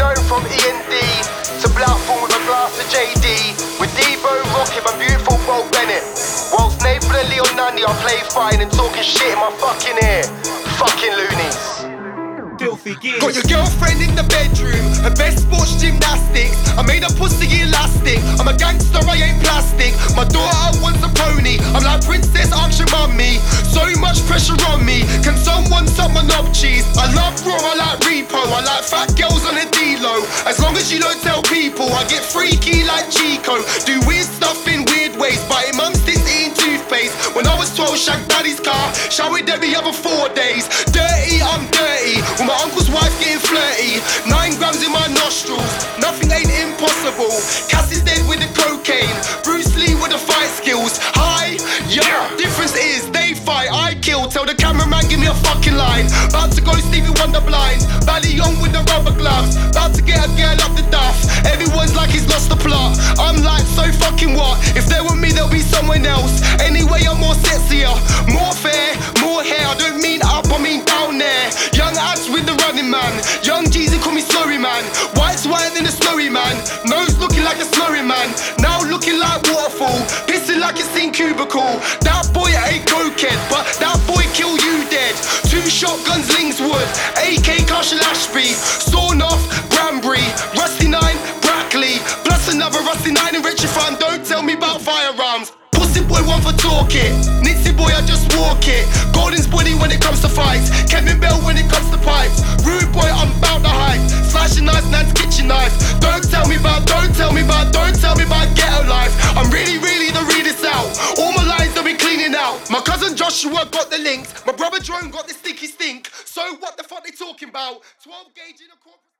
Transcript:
know from END to Blackthorn with a glass of JD. With Debo, Rocket, my beautiful Will Bennett. Whilst Nathan and Leon Nanny are play fighting and talking shit in my fucking ear. Fucking loonies. Got your girlfriend in the bedroom, her best sports gymnastics. I made a pussy elastic. I'm a gangster, I ain't plastic. My daughter wants a pony. I'm like princess, ask your mummy. So much pressure on me. Can someone suck my knob cheese? I love raw, I like repo, I like fat girls Long you don't tell people, I get freaky like Chico. Do weird stuff in weird ways. Biting mum sticks eating toothpaste. When I was 12, shagged daddy's car. Showered every other four days. Dirty, I'm dirty. With my uncle's wife getting flirty. Nine grams in my nostrils. Nothing ain't impossible. Cass is dead with the cocaine. Bruce Lee with the fight skills. Hi, yeah. Difference is they fight, I kill. Tell the cameraman, give me a fucking line. About to go Stevie Wonder blind. Valley on with the to get a girl up the duff. Everyone's like he's lost the plot. I'm like, so fucking what? If they were me, there'll be someone else. Anyway, I'm more sexier. More fair, more hair. I don't mean up, I mean down there. Young ads with the running man. Young Jeezy call me slurry man. White's whiter than a snowy man. Nose looking like a slurry man. Now looking like waterfall. Pissing like it's in cubicle. That boy ain't cokehead, but that boy kill you dead. Two shotguns, Lingswood. AK Marshall Ashby. Richard Fan. Don't tell me about firearms. Pussy boy, one for talk it. Nincy boy, I just walk it. Golden's body when it comes to fights. Kevin Bell when it comes to pipes. Rude boy, I'm to hype. Slashing knives, Nan's kitchen knife. Don't tell me about, don't tell me about, don't tell me about ghetto life. I'm really, really the read this out. All my lines I've been cleaning out. My cousin Joshua got the links. My brother Jerome got the sticky stink. So what the fuck they talking about? 12 gauge in a corporate.